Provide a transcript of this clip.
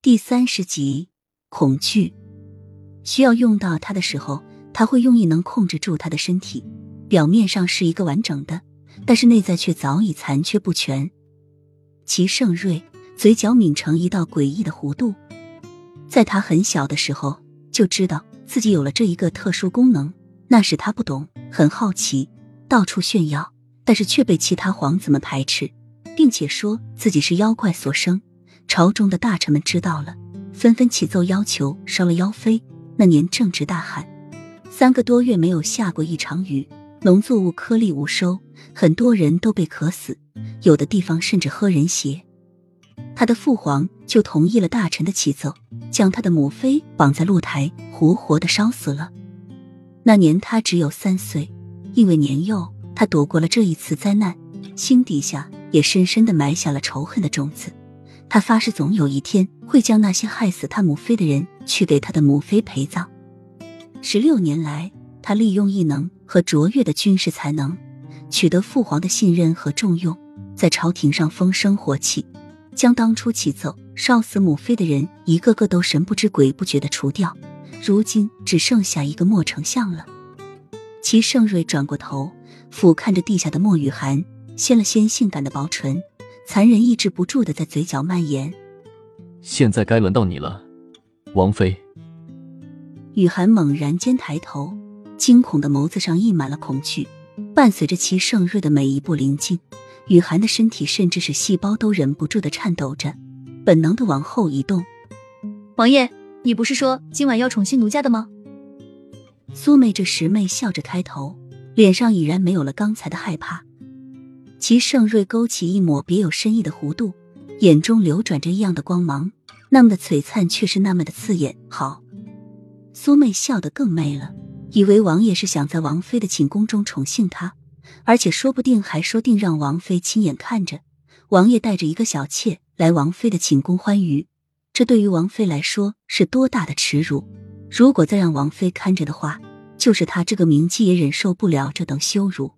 第三十集，恐惧。需要用到他的时候，他会用异能控制住他的身体。表面上是一个完整的，但是内在却早已残缺不全。齐盛瑞嘴角抿成一道诡异的弧度，在他很小的时候就知道自己有了这一个特殊功能。那时他不懂，很好奇，到处炫耀，但是却被其他皇子们排斥，并且说自己是妖怪所生。朝中的大臣们知道了，纷纷起奏要求烧了妖妃。那年正值大旱，三个多月没有下过一场雨，农作物颗粒无收，很多人都被渴死，有的地方甚至喝人血。他的父皇就同意了大臣的起奏，将他的母妃绑在露台，活活的烧死了。那年他只有三岁，因为年幼，他躲过了这一次灾难，心底下也深深的埋下了仇恨的种子。他发誓，总有一天会将那些害死他母妃的人去给他的母妃陪葬。十六年来，他利用异能和卓越的军事才能，取得父皇的信任和重用，在朝廷上风生火起，将当初起奏烧死母妃的人一个个都神不知鬼不觉的除掉。如今只剩下一个莫丞相了。齐盛瑞转过头，俯瞰着地下的莫雨涵，掀了掀性感的薄唇。残忍抑制不住的在嘴角蔓延。现在该轮到你了，王妃。雨涵猛然间抬头，惊恐的眸子上溢满了恐惧。伴随着齐盛瑞的每一步临近，雨涵的身体甚至是细胞都忍不住的颤抖着，本能的往后移动。王爷，你不是说今晚要宠幸奴家的吗？苏妹这时媚笑着开头，脸上已然没有了刚才的害怕。齐盛瑞勾起一抹别有深意的弧度，眼中流转着异样的光芒，那么的璀璨，却是那么的刺眼。好，苏妹笑得更媚了，以为王爷是想在王妃的寝宫中宠幸她，而且说不定还说定让王妃亲眼看着王爷带着一个小妾来王妃的寝宫欢愉，这对于王妃来说是多大的耻辱！如果再让王妃看着的话，就是她这个名妓也忍受不了这等羞辱。